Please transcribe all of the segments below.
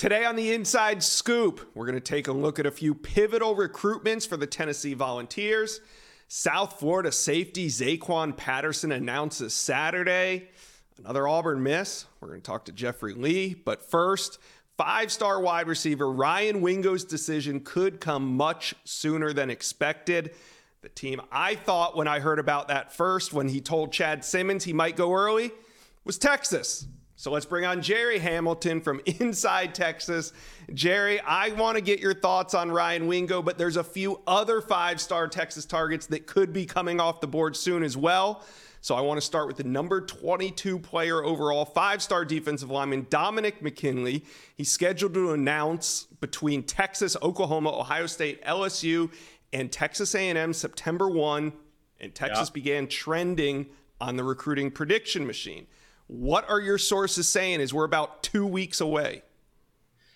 Today on the Inside Scoop, we're going to take a look at a few pivotal recruitments for the Tennessee Volunteers. South Florida safety Zaquan Patterson announces Saturday. Another Auburn miss. We're going to talk to Jeffrey Lee. But first, five star wide receiver Ryan Wingo's decision could come much sooner than expected. The team I thought when I heard about that first, when he told Chad Simmons he might go early, was Texas. So let's bring on Jerry Hamilton from Inside Texas. Jerry, I want to get your thoughts on Ryan Wingo, but there's a few other five star Texas targets that could be coming off the board soon as well. So I want to start with the number 22 player overall, five star defensive lineman Dominic McKinley. He's scheduled to announce between Texas, Oklahoma, Ohio State, LSU, and Texas A&M September 1. And Texas yeah. began trending on the recruiting prediction machine. What are your sources saying as we're about two weeks away?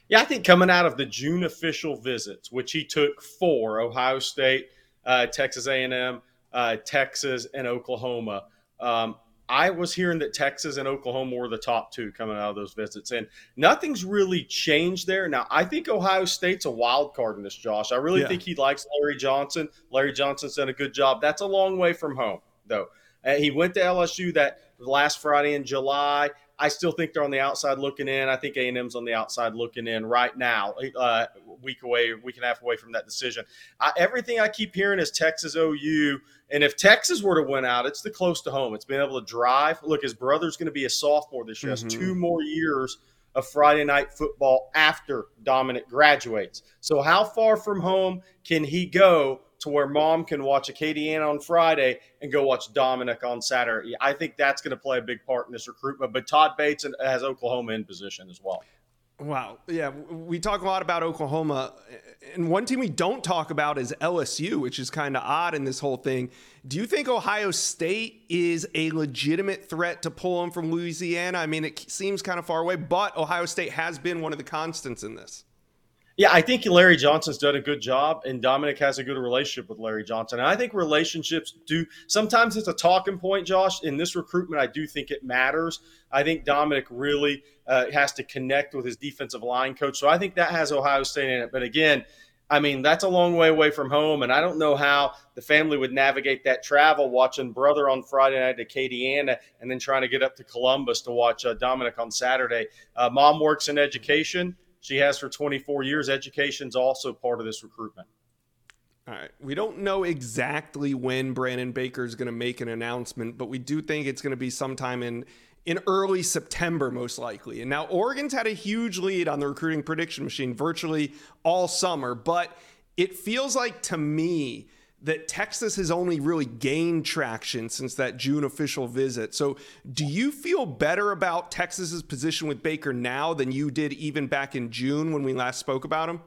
Yeah, I think coming out of the June official visits, which he took for Ohio State, uh, Texas A&M, uh, Texas, and Oklahoma, um, I was hearing that Texas and Oklahoma were the top two coming out of those visits, and nothing's really changed there. Now, I think Ohio State's a wild card in this, Josh. I really yeah. think he likes Larry Johnson. Larry Johnson's done a good job. That's a long way from home, though. Uh, he went to LSU that last Friday in July. I still think they're on the outside looking in. I think A&M's on the outside looking in right now, uh, week away, week and a half away from that decision. I, everything I keep hearing is Texas OU. And if Texas were to win out, it's the close to home. It's been able to drive. Look, his brother's going to be a sophomore this year. Mm-hmm. Has two more years of Friday night football after Dominic graduates. So how far from home can he go to where mom can watch Acadiana on Friday and go watch Dominic on Saturday. I think that's going to play a big part in this recruitment. But Todd Bates has Oklahoma in position as well. Wow. Yeah. We talk a lot about Oklahoma. And one team we don't talk about is LSU, which is kind of odd in this whole thing. Do you think Ohio State is a legitimate threat to pull them from Louisiana? I mean, it seems kind of far away, but Ohio State has been one of the constants in this. Yeah, I think Larry Johnson's done a good job, and Dominic has a good relationship with Larry Johnson. And I think relationships do sometimes it's a talking point, Josh. In this recruitment, I do think it matters. I think Dominic really uh, has to connect with his defensive line coach. So I think that has Ohio State in it. But again, I mean, that's a long way away from home, and I don't know how the family would navigate that travel, watching brother on Friday night to Acadiana, and then trying to get up to Columbus to watch uh, Dominic on Saturday. Uh, mom works in education she has for 24 years. Education's also part of this recruitment. All right. We don't know exactly when Brandon Baker is going to make an announcement, but we do think it's going to be sometime in in early September, most likely. And now Oregon's had a huge lead on the recruiting prediction machine virtually all summer, but it feels like to me that Texas has only really gained traction since that June official visit. So, do you feel better about Texas's position with Baker now than you did even back in June when we last spoke about him?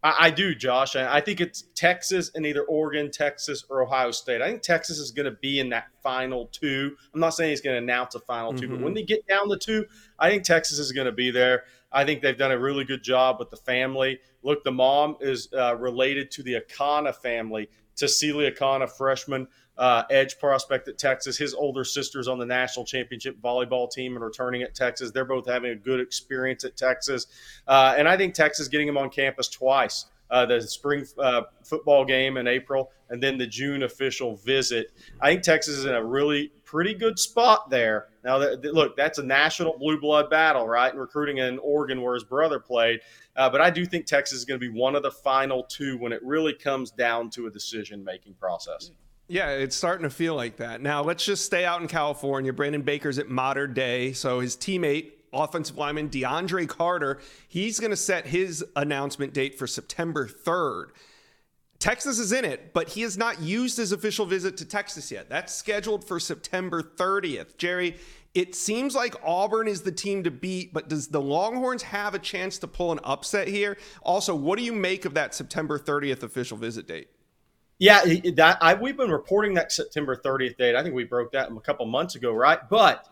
I, do, Josh. I think it's Texas and either Oregon, Texas, or Ohio State. I think Texas is going to be in that final two. I'm not saying he's going to announce a final mm-hmm. two, but when mm-hmm. they get down to two, I think Texas is going to be there. I think they've done a really good job with the family. Look, the mom is uh, related to the Akana family Tausili Akana, a freshman uh, edge prospect at Texas. His older sister's on the national championship volleyball team and returning at Texas. They're both having a good experience at Texas. Uh, and I think Texas getting him on campus twice. Uh, the spring uh, football game in April, and then the June official visit. I think Texas is in a really pretty good spot there. Now, look, that's a national blue blood battle, right? And recruiting in Oregon, where his brother played. Uh, but I do think Texas is going to be one of the final two when it really comes down to a decision making process. Yeah, it's starting to feel like that. Now, let's just stay out in California. Brandon Baker's at Mater Dei. So his teammate, offensive lineman DeAndre Carter, he's going to set his announcement date for September 3rd. Texas is in it, but he has not used his official visit to Texas yet. That's scheduled for September 30th. Jerry, it seems like Auburn is the team to beat, but does the Longhorns have a chance to pull an upset here? Also, what do you make of that September 30th official visit date? Yeah, that I, we've been reporting that September 30th date. I think we broke that a couple months ago, right? But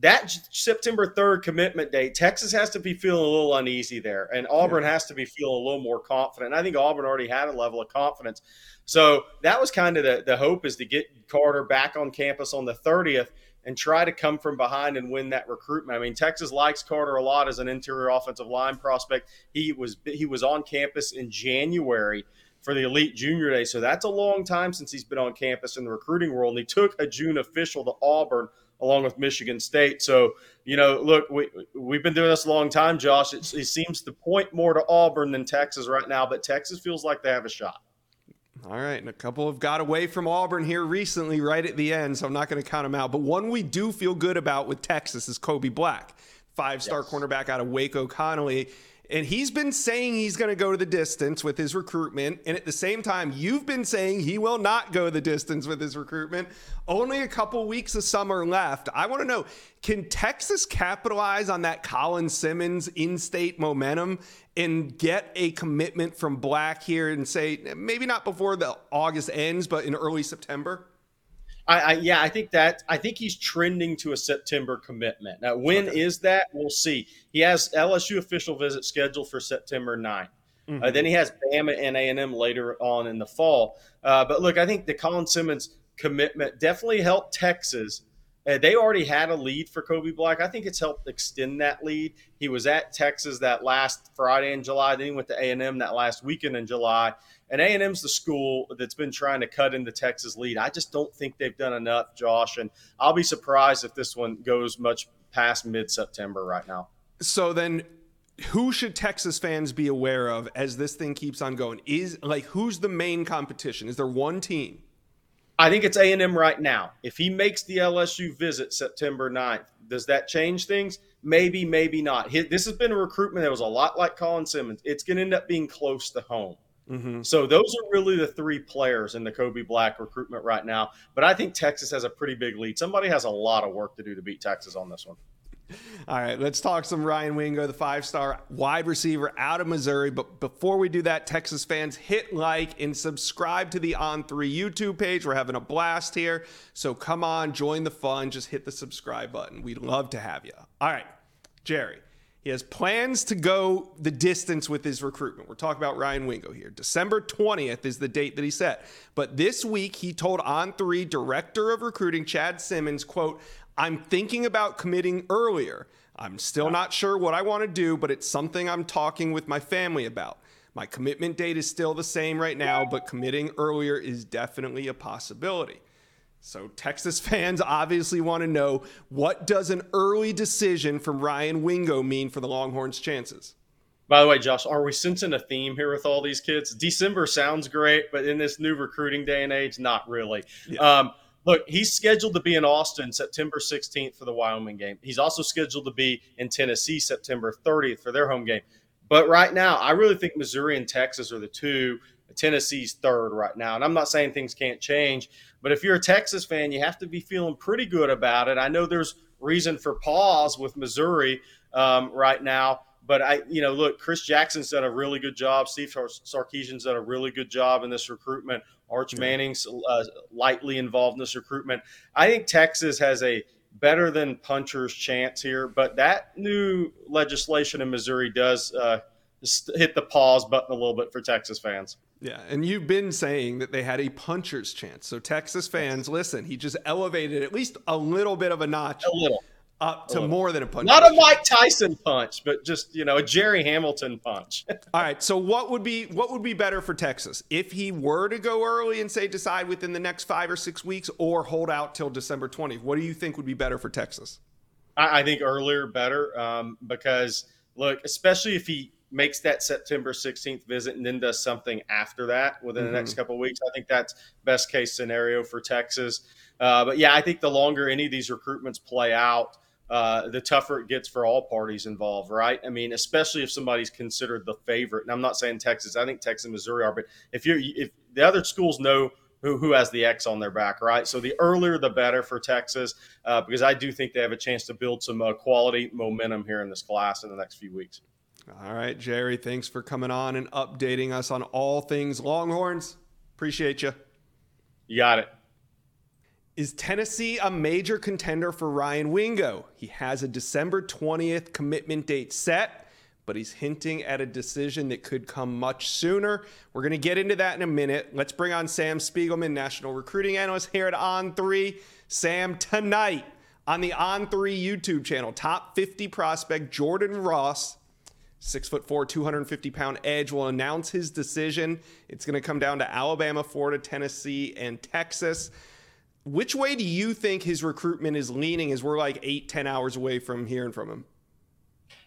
that September 3rd commitment date, Texas has to be feeling a little uneasy there, and Auburn yeah. has to be feeling a little more confident. I think Auburn already had a level of confidence. So that was kind of the, the hope is to get Carter back on campus on the 30th and try to come from behind and win that recruitment. I mean, Texas likes Carter a lot as an interior offensive line prospect. He was he was on campus in January for the Elite Junior Day, so that's a long time since he's been on campus in the recruiting world. And he took a June official to Auburn along with Michigan State. So, you know, look, we we've been doing this a long time, Josh. It, it seems to point more to Auburn than Texas right now, but Texas feels like they have a shot. All right, and a couple have got away from Auburn here recently, right at the end, so I'm not going to count them out. But one we do feel good about with Texas is Kobe Black, five-star yes. cornerback out of Waco Connally. And he's been saying he's going to go to the distance with his recruitment. And at the same time, you've been saying he will not go the distance with his recruitment. Only a couple weeks of summer left. I want to know can Texas capitalize on that Colin Simmons in state momentum and get a commitment from Black here and say, maybe not before the August ends, but in early September? I, I, yeah, I think that I think he's trending to a September commitment. Now, when okay. is that? We'll see. He has LSU official visit scheduled for September 9th. Uh, mm-hmm. Uh, then he has Bama and A and M later on in the fall. Uh, but look, I think the Colin Simmons commitment definitely helped Texas. Uh, they already had a lead for Kobe Black. I think it's helped extend that lead. He was at Texas that last Friday in July. Then he went to A and M that last weekend in July. And A&M's the school that's been trying to cut into Texas lead. I just don't think they've done enough, Josh. And I'll be surprised if this one goes much past mid-September right now. So then who should Texas fans be aware of as this thing keeps on going? Is like who's the main competition? Is there one team? I think it's A&M right now. If he makes the LSU visit September 9th, does that change things? Maybe, maybe not. This has been a recruitment that was a lot like Colin Simmons. It's going to end up being close to home. Mm-hmm. So those are really the three players in the Kobe Black recruitment right now. But I think Texas has a pretty big lead. Somebody has a lot of work to do to beat Texas on this one. All right, let's talk some Ryan Wingo, the five star wide receiver out of Missouri. But before we do that, Texas fans, hit like and subscribe to the On3 YouTube page. We're having a blast here. So come on, join the fun. Just hit the subscribe button. We'd love to have you. All right, Jerry. He has plans to go the distance with his recruitment. We're talking about Ryan Wingo here. December 20th is the date that he set. But this week he told On3 director of recruiting Chad Simmons, quote, "I'm thinking about committing earlier. I'm still not sure what I want to do, but it's something I'm talking with my family about. My commitment date is still the same right now, but committing earlier is definitely a possibility." So Texas fans obviously want to know what does an early decision from Ryan Wingo mean for the Longhorns' chances? By the way, Josh, are we sensing a theme here with all these kids? December sounds great, but in this new recruiting day and age, not really. Yeah. Um, look, he's scheduled to be in Austin September 16th for the Wyoming game. He's also scheduled to be in Tennessee September 30th for their home game. But right now, I really think Missouri and Texas are the two. Tennessee's third right now. And I'm not saying things can't change, but if you're a Texas fan, you have to be feeling pretty good about it. I know there's reason for pause with Missouri um, right now, but I, you know, look, Chris Jackson's done a really good job. Steve Sarkisian's done a really good job in this recruitment. Arch Manning's uh, lightly involved in this recruitment. I think Texas has a better than puncher's chance here, but that new legislation in Missouri does uh, hit the pause button a little bit for Texas fans. Yeah, and you've been saying that they had a puncher's chance. So Texas fans, listen, he just elevated at least a little bit of a notch. A little. Up to more than a punch. Not a Mike Tyson punch, but just, you know, a Jerry Hamilton punch. All right. So what would be what would be better for Texas? If he were to go early and say decide within the next five or six weeks or hold out till December 20th, what do you think would be better for Texas? I, I think earlier better um, because look, especially if he makes that September 16th visit and then does something after that within mm-hmm. the next mm-hmm. couple weeks. I think that's best case scenario for Texas. Uh, but yeah, I think the longer any of these recruitments play out, uh, the tougher it gets for all parties involved, right? I mean, especially if somebody's considered the favorite. And I'm not saying Texas. I think Texas and Missouri are, but if you're if the other schools know who, who has the X on their back, right? So the earlier the better for Texas, uh, because I do think they have a chance to build some uh, quality momentum here in this class in the next few weeks. All right, Jerry, thanks for coming on and updating us on all things Longhorns. Appreciate you. You got it. Is Tennessee a major contender for Ryan Wingo? He has a December 20th commitment date set, but he's hinting at a decision that could come much sooner. We're going to get into that in a minute. Let's bring on Sam Spiegelman, national recruiting analyst here at On3. Sam, tonight On the On Three YouTube channel, top 50 prospect Jordan Ross, six foot four, 250 pound edge, will announce his decision. It's going to come down to Alabama, Florida, Tennessee, and Texas. Which way do you think his recruitment is leaning as we're like eight, 10 hours away from hearing from him?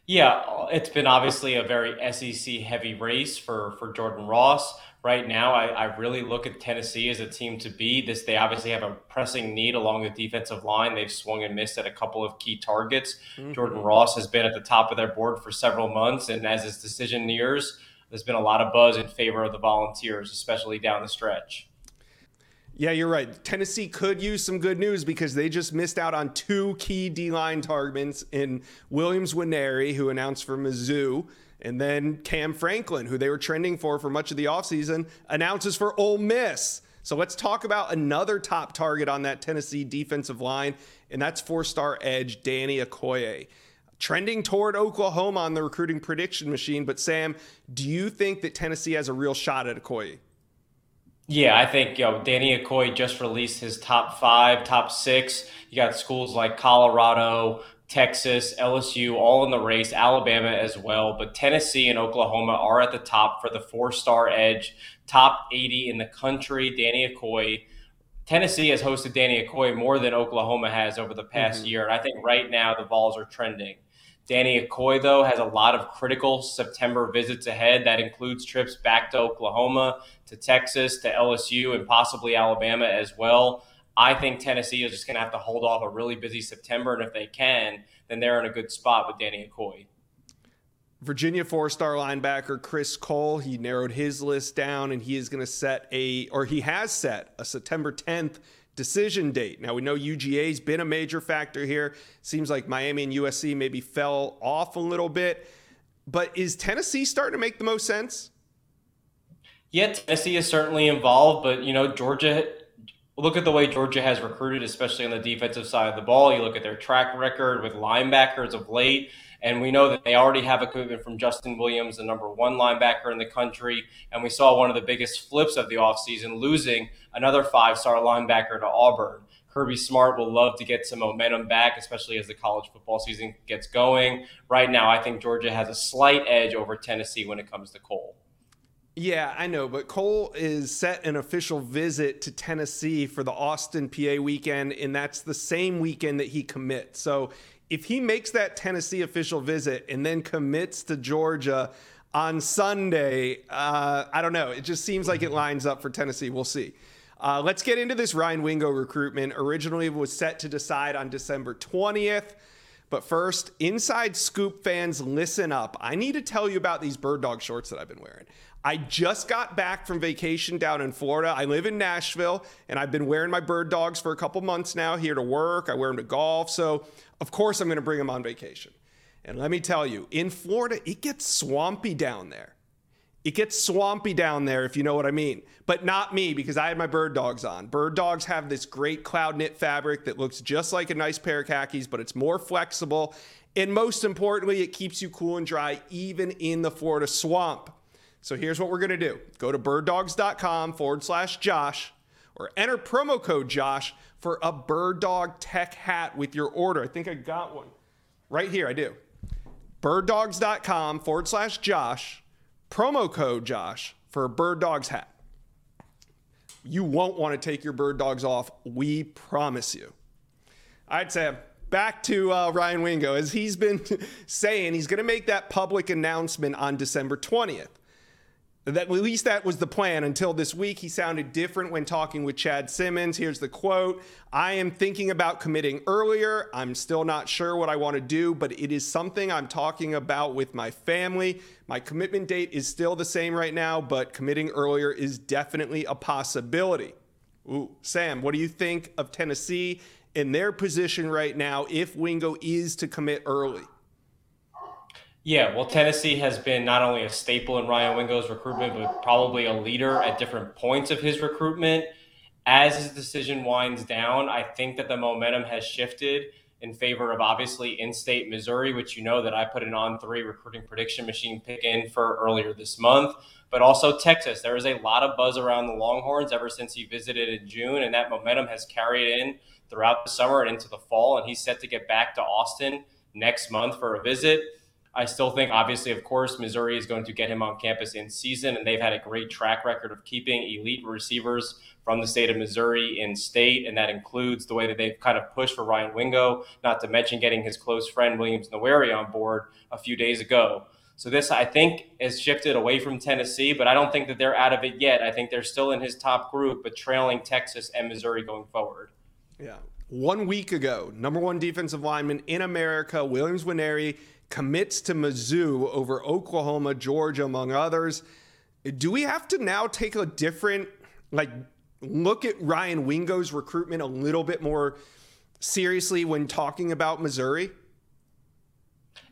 Yeah, it's been obviously a very SEC heavy race for, for Jordan Ross. Right now, I, I really look at Tennessee as a team to beat. This they obviously have a pressing need along the defensive line. They've swung and missed at a couple of key targets. Mm-hmm. Jordan Ross has been at the top of their board for several months, and as his decision nears, there's been a lot of buzz in favor of the Volunteers, especially down the stretch. Yeah, you're right. Tennessee could use some good news because they just missed out on two key D line targets in Williams Nwaneri, who announced for Mizzou, and then Cam Franklin, who they were trending for for much of the offseason, announces for Ole Miss. So let's talk about another top target on that Tennessee defensive line, and that's four star edge Danny Okoye. Trending toward Oklahoma on the recruiting prediction machine. But Sam, do you think that Tennessee has a real shot at Okoye? Yeah, I think you know Danny Okoye just released his top five, top six. You got schools like Colorado, Texas, LSU, all in the race, Alabama as well. But Tennessee and Oklahoma are at the top for the four-star edge, top 80 in the country. Danny Okoye. Tennessee has hosted Danny Okoye more than Oklahoma has over the past mm-hmm. year, and I think right now the Vols are trending. Danny Okoye, though, has a lot of critical September visits ahead. That includes trips back to Oklahoma, to Texas, to LSU, and possibly Alabama as well. I think Tennessee is just going to have to hold off a really busy September, and if they can, then they're in a good spot with Danny Okoye. Virginia four-star linebacker Chris Cole, he narrowed his list down, and he is going to set a, or he has set a September 10th decision date. Now we know UGA's been a major factor here. Seems like Miami and USC maybe fell off a little bit. But is Tennessee starting to make the most sense? Yeah, Tennessee is certainly involved, but you know, Georgia look at the way Georgia has recruited, especially on the defensive side of the ball. You look at their track record with linebackers of late. And we know that they already have a commitment from Justin Williams, the number one linebacker in the country. And we saw one of the biggest flips of the offseason, losing another five star linebacker to Auburn. Kirby Smart will love to get some momentum back, especially as the college football season gets going. Right now, I think Georgia has a slight edge over Tennessee when it comes to Cole. Yeah, I know, but Cole is set an official visit to Tennessee for the Austin Peay weekend, and that's the same weekend that he commits. So if he makes that Tennessee official visit and then commits to Georgia on Sunday, uh, I don't know. It just seems like it lines up for Tennessee. We'll see. Uh, let's get into this Ryan Wingo recruitment. Originally, it was set to decide on December 20th. But first, inside scoop fans, listen up. I need to tell you about these bird dog shorts that I've been wearing. I just got back from vacation down in Florida. I live in Nashville and I've been wearing my bird dogs for a couple months now here to work. I wear them to golf. So, of course, I'm going to bring them on vacation. And let me tell you, in Florida, it gets swampy down there. It gets swampy down there, if you know what I mean. But not me, because I had my bird dogs on. Bird dogs have this great cloud knit fabric that looks just like a nice pair of khakis, but it's more flexible. And most importantly, it keeps you cool and dry, even in the Florida swamp. So here's what we're going to do go to birddogs.com forward slash Josh or enter promo code Josh for a Bird Dog Tech hat with your order. I think I got one right here. I do. Birddogs.com forward slash Josh, promo code Josh for a Bird Dogs hat. You won't want to take your bird dogs off. We promise you. All right, Sam back to uh, Ryan Wingo, as he's been saying, he's going to make that public announcement on December 20th. That at least that was the plan until this week. He sounded different when talking with Chad Simmons. Here's the quote I am thinking about committing earlier. I'm still not sure what I want to do, but it is something I'm talking about with my family. My commitment date is still the same right now, but committing earlier is definitely a possibility. Ooh, Sam, what do you think of Tennessee in their position right now if Wingo is to commit early? Yeah, well, Tennessee has been not only a staple in Ryan Wingo's recruitment, but probably a leader at different points of his recruitment. As his decision winds down, I think that the momentum has shifted in favor of obviously in state Missouri, which you know that I put an on three recruiting prediction machine pick in for earlier this month, but also Texas. There is a lot of buzz around the Longhorns ever since he visited in June, and that momentum has carried in throughout the summer and into the fall, and he's set to get back to Austin next month for a visit. I still think, obviously, of course, Missouri is going to get him on campus in season, and they've had a great track record of keeping elite receivers from the state of Missouri in state, and that includes the way that they've kind of pushed for Ryan Wingo, not to mention getting his close friend Williams Nwaneri on board a few days ago. So this, I think, has shifted away from Tennessee, but I don't think that they're out of it yet. I think they're still in his top group, but trailing Texas and Missouri going forward. Yeah. One week ago, number one defensive lineman in America, Williams Nwaneri commits to Mizzou over Oklahoma, Georgia, among others. Do we have to now take a different, like, look at Ryan Wingo's recruitment a little bit more seriously when talking about Missouri?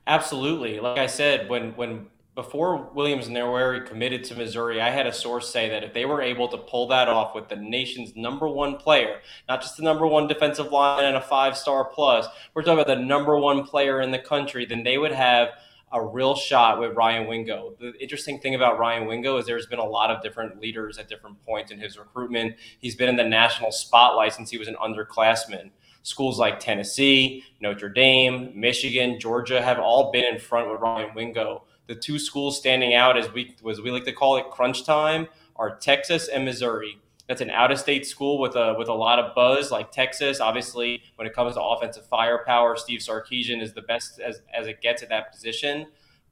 Absolutely. Like I said, when when before Williams Nwaneri committed to Missouri, I had a source say that if they were able to pull that off with the nation's number one player, not just the number one defensive line and a five star plus, we're talking about the number one player in the country, then they would have a real shot with Ryan Wingo. The interesting thing about Ryan Wingo is there's been a lot of different leaders at different points in his recruitment. He's been in the national spotlight since he was an underclassman. Schools like Tennessee, Notre Dame, Michigan, Georgia have all been in front with Ryan Wingo the two schools standing out, as we as we like to call it, crunch time, are Texas and Missouri. That's an out-of-state school with a with a lot of buzz, like Texas. Obviously, when it comes to offensive firepower, Steve Sarkisian is the best as as it gets at that position.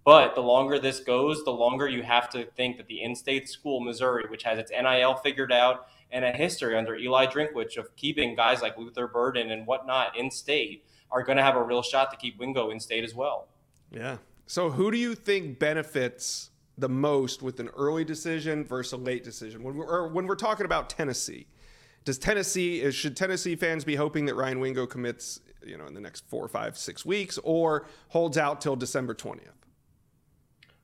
But the longer this goes, the longer you have to think that the in-state school, Missouri, which has its NIL figured out and a history under Eli Drinkwitz of keeping guys like Luther Burden and whatnot in state, are going to have a real shot to keep Wingo in state as well. Yeah, so, who do you think benefits the most with an early decision versus a late decision? When we're, when we're talking about Tennessee, does Tennessee should Tennessee fans be hoping that Ryan Wingo commits, you know, in the next four, five, six weeks, or holds out till December twentieth?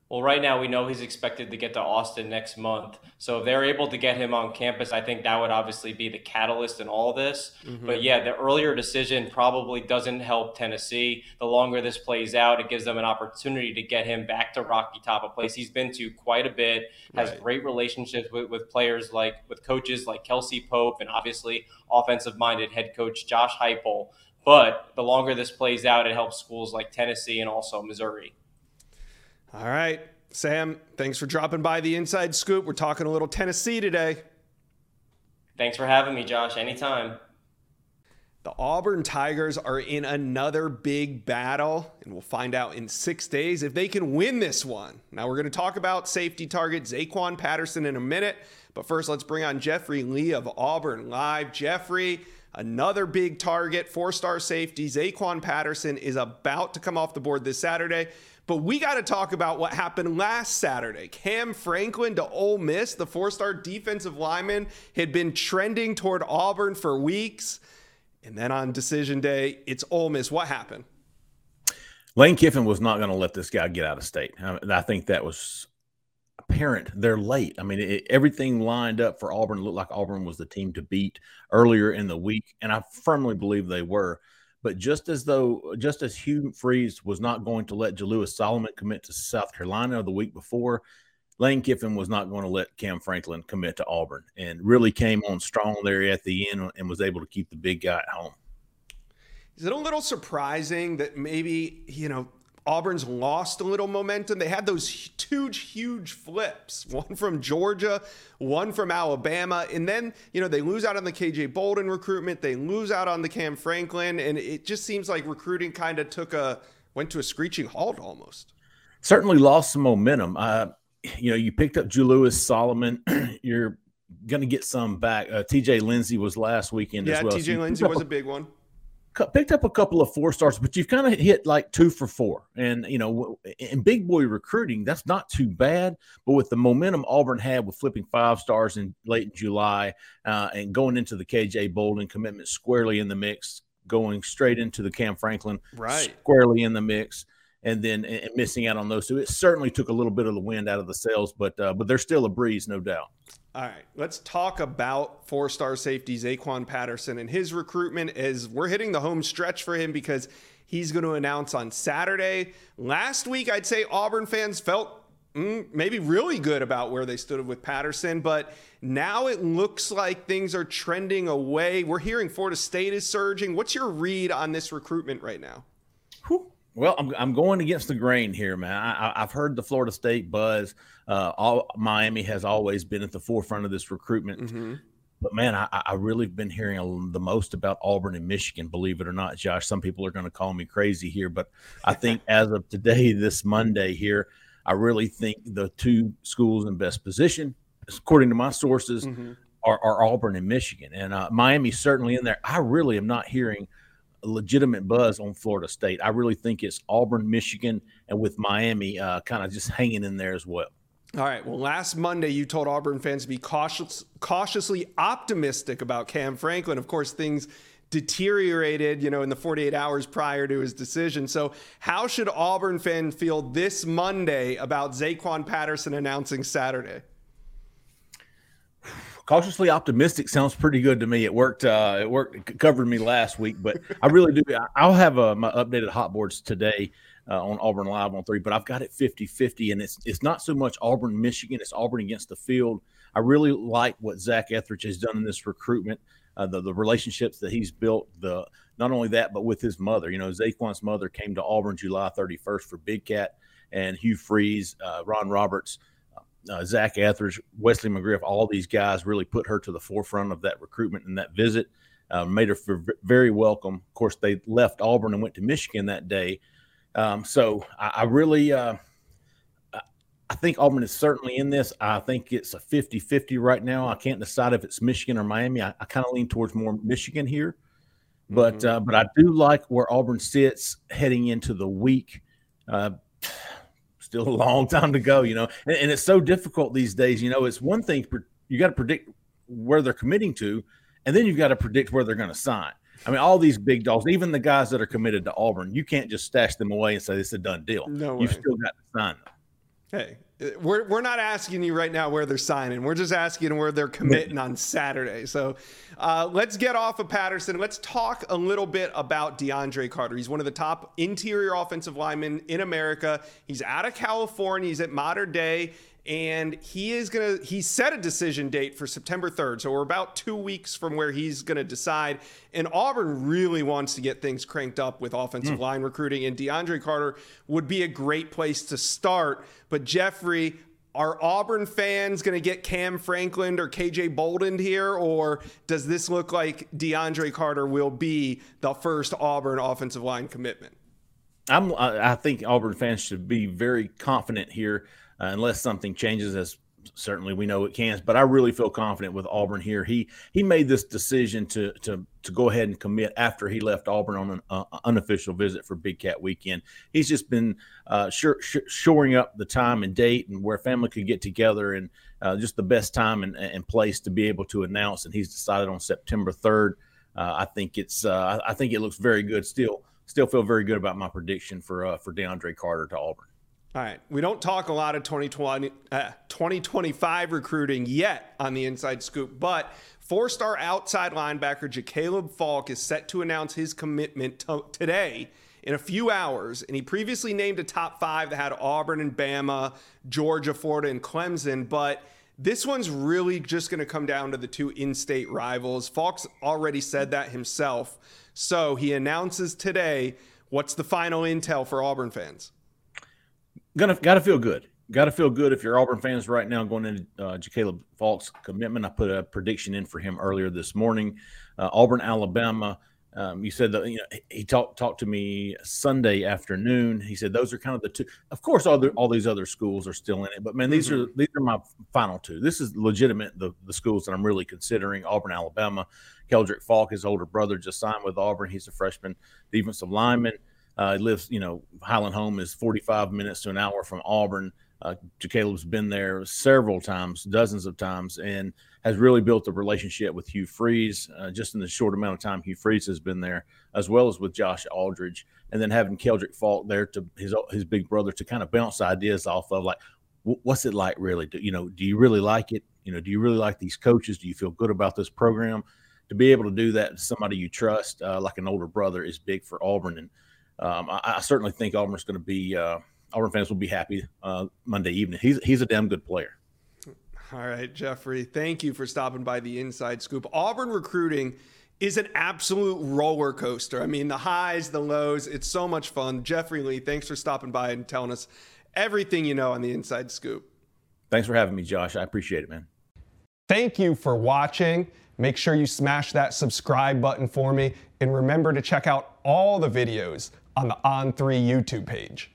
Well, right now we know he's expected to get to Austin next month. So if they're able to get him on campus, I think that would obviously be the catalyst in all this. Mm-hmm. But yeah, the earlier decision probably doesn't help Tennessee. The longer this plays out, it gives them an opportunity to get him back to Rocky Top, a place he's been to quite a bit, has right. great relationships with, with players like with coaches like Kelsey Pope and obviously offensive minded head coach Josh Heupel. But the longer this plays out, it helps schools like Tennessee and also Missouri. All right. Sam, thanks for dropping by the inside scoop. We're talking a little Tennessee today. Thanks for having me, Josh. Anytime. The Auburn Tigers are in another big battle, and we'll find out in six days if they can win this one. Now, we're going to talk about safety target Zaquan Patterson in a minute, but first, let's bring on Jeffrey Lee of Auburn Live. Jeffrey, another big target, four star safety. Zaquan Patterson is about to come off the board this Saturday. But we got to talk about what happened last Saturday. Cam Franklin to Ole Miss, the four star defensive lineman, had been trending toward Auburn for weeks. And then on decision day, it's Ole Miss. What happened? Lane Kiffin was not going to let this guy get out of state. I think that was apparent. They're late. I mean, it, everything lined up for Auburn. It looked like Auburn was the team to beat earlier in the week, and I firmly believe they were. But just as though, just as Hugh Freeze was not going to let Jalewis Solomon commit to South Carolina the week before, Lane Kiffin was not going to let Cam Franklin commit to Auburn and really came on strong there at the end and was able to keep the big guy at home. Is it a little surprising that maybe, you know, Auburn's lost a little momentum. They had those huge, huge flips, one from Georgia, one from Alabama. And then, you know, they lose out on the KJ Bolden recruitment. They lose out on the Cam Franklin. And it just seems like recruiting kind of took a, went to a screeching halt almost. Certainly lost some momentum. Uh, you know, you picked up Jalewis Solomon. You're going to get some back. Uh, TJ Lindsey was last weekend yeah, as well. TJ so Lindsey was a big one picked up a couple of four stars, but you've kind of hit like two for four. And, you know, in big boy recruiting, that's not too bad. But with the momentum Auburn had with flipping five stars in late July uh, and going into the KJ Bolden commitment squarely in the mix, going straight into the Cam Franklin right. squarely in the mix. And then and missing out on those two, it certainly took a little bit of the wind out of the sails, but uh, but they're still a breeze, no doubt. All right, let's talk about four star safety Zaquan Patterson and his recruitment as we're hitting the home stretch for him because he's going to announce on Saturday. Last week, I'd say Auburn fans felt mm, maybe really good about where they stood with Patterson, but now it looks like things are trending away. We're hearing Florida State is surging. What's your read on this recruitment right now? Whew. Well, I'm, I'm going against the grain here, man. I, have heard the Florida State buzz. Uh, all Miami has always been at the forefront of this recruitment. Mm-hmm. But man, I, I really been hearing the most about Auburn and Michigan. Believe it or not, Josh. Some people are going to call me crazy here, but I think as of today, this Monday here, I really think the two schools in best position, according to my sources, mm-hmm. are, are, Auburn and Michigan, and uh, Miami certainly in there. I really am not hearing legitimate buzz on Florida State. I really think it's Auburn, Michigan, and with Miami uh, kind of just hanging in there as well. All right. Well, last Monday you told Auburn fans to be cautious, cautiously optimistic about Cam Franklin. Of course, things deteriorated, you know, in the 48 hours prior to his decision. So, how should Auburn fans feel this Monday about Zaquan Patterson announcing Saturday? Cautiously optimistic sounds pretty good to me. It worked. Uh, it worked. It covered me last week, but I really do. I'll have uh, my updated hot boards today uh, on Auburn Live on three, but I've got it 50 50. And it's, it's not so much Auburn, Michigan, it's Auburn against the field. I really like what Zach Etheridge has done in this recruitment, uh, the, the relationships that he's built, the not only that, but with his mother. You know, Zaquan's mother came to Auburn July 31st for Big Cat, and Hugh Freeze, uh, Ron Roberts, uh, Zach Etheridge, Wesley McGriff, all these guys really put her to the forefront of that recruitment and that visit. Uh, made her very welcome. Of course, they left Auburn and went to Michigan that day, um, so I, I really, uh, I think Auburn is certainly in this. I think it's a 50 50 right now. I can't decide if it's Michigan or Miami. I, I kind of lean towards more Michigan here. But mm-hmm. uh, but I do like where Auburn sits heading into the week. Uh, still a long time to go, you know, and, and, it's so difficult these days. You know, it's one thing you got to predict where they're committing to, and then you've got to predict where they're going to sign. I mean, all these big dogs, even the guys that are committed to Auburn, you can't just stash them away and say it's a done deal. No You've still got to sign them. Hey, we're, we're not asking you right now where they're signing. We're just asking where they're committing on Saturday. So uh, let's get off of Patterson. Let's talk a little bit about DeAndre Carter. He's one of the top interior offensive linemen in America. He's out of California. He's at Mater Dei and he is going to he set a decision date for September 3rd. So we're about 2 weeks from where he's going to decide and Auburn really wants to get things cranked up with offensive mm. line recruiting and DeAndre Carter would be a great place to start. But Jeffrey, are Auburn fans going to get Cam Franklin or KJ Bolden here, or does this look like DeAndre Carter will be the first Auburn offensive line commitment? I'm, I think Auburn fans should be very confident here uh, unless something changes as certainly we know it can. But i really feel confident with auburn here. He he made this decision to to to go ahead and commit after he left auburn on an uh, unofficial visit for big cat weekend. He's just been uh, sure, shoring up the time and date and where family could get together and uh, just the best time and, and, place to be able to announce. And he's decided on september 3rd uh, i think it's uh, i think it looks very good. Still still feel very good about my prediction for uh, for deandre carter to auburn all right. We don't talk a lot of 2020, uh, 2025 recruiting yet on the Inside Scoop, but four star outside linebacker Jakaleb Faulk is set to announce his commitment to- today in a few hours. And he previously named a top five that had Auburn and Bama, Georgia, Florida, and Clemson. But this one's really just going to come down to the two in state rivals. Faulk's already said that himself. So he announces today what's the final intel for Auburn fans? Gonna gotta feel good. Gotta feel good if you're Auburn fans right now going into uh, Faulk's commitment. I put a prediction in for him earlier this morning. Uh, Auburn, Alabama. Um, you said that you know he talked talked to me Sunday afternoon. He said those are kind of the two. Of course, all the, all these other schools are still in it, but man, these mm-hmm. are these are my final two. This is legitimate. The the schools that I'm really considering: Auburn, Alabama. Keldrick Faulk, his older brother, just signed with Auburn. He's a freshman defensive lineman. Uh, lives, you know, Highland Home is 45 minutes to an hour from Auburn. Uh, Jakaleb's been there several times, dozens of times, and has really built a relationship with Hugh Freeze uh, just in the short amount of time Hugh Freeze has been there, as well as with Josh Aldridge. And then having Keldrick Faulk there to his his big brother to kind of bounce ideas off of, like, what's it like really? Do, you know, do you really like it? You know, do you really like these coaches? Do you feel good about this program? To be able to do that to somebody you trust, uh, like an older brother, is big for Auburn. And um, I, I, certainly think Auburn's going to be uh, Auburn fans will be happy uh, Monday evening. He's he's a damn good player. All right, Jeffrey, thank you for stopping by the Inside Scoop. Auburn recruiting is an absolute roller coaster. I mean, the highs, the lows, it's so much fun. Jeffrey Lee, thanks for stopping by and telling us everything you know on the Inside Scoop. Thanks for having me, Josh. I appreciate it, man. Thank you for watching. Make sure you smash that subscribe button for me. And remember to check out all the videos on the On3 YouTube page.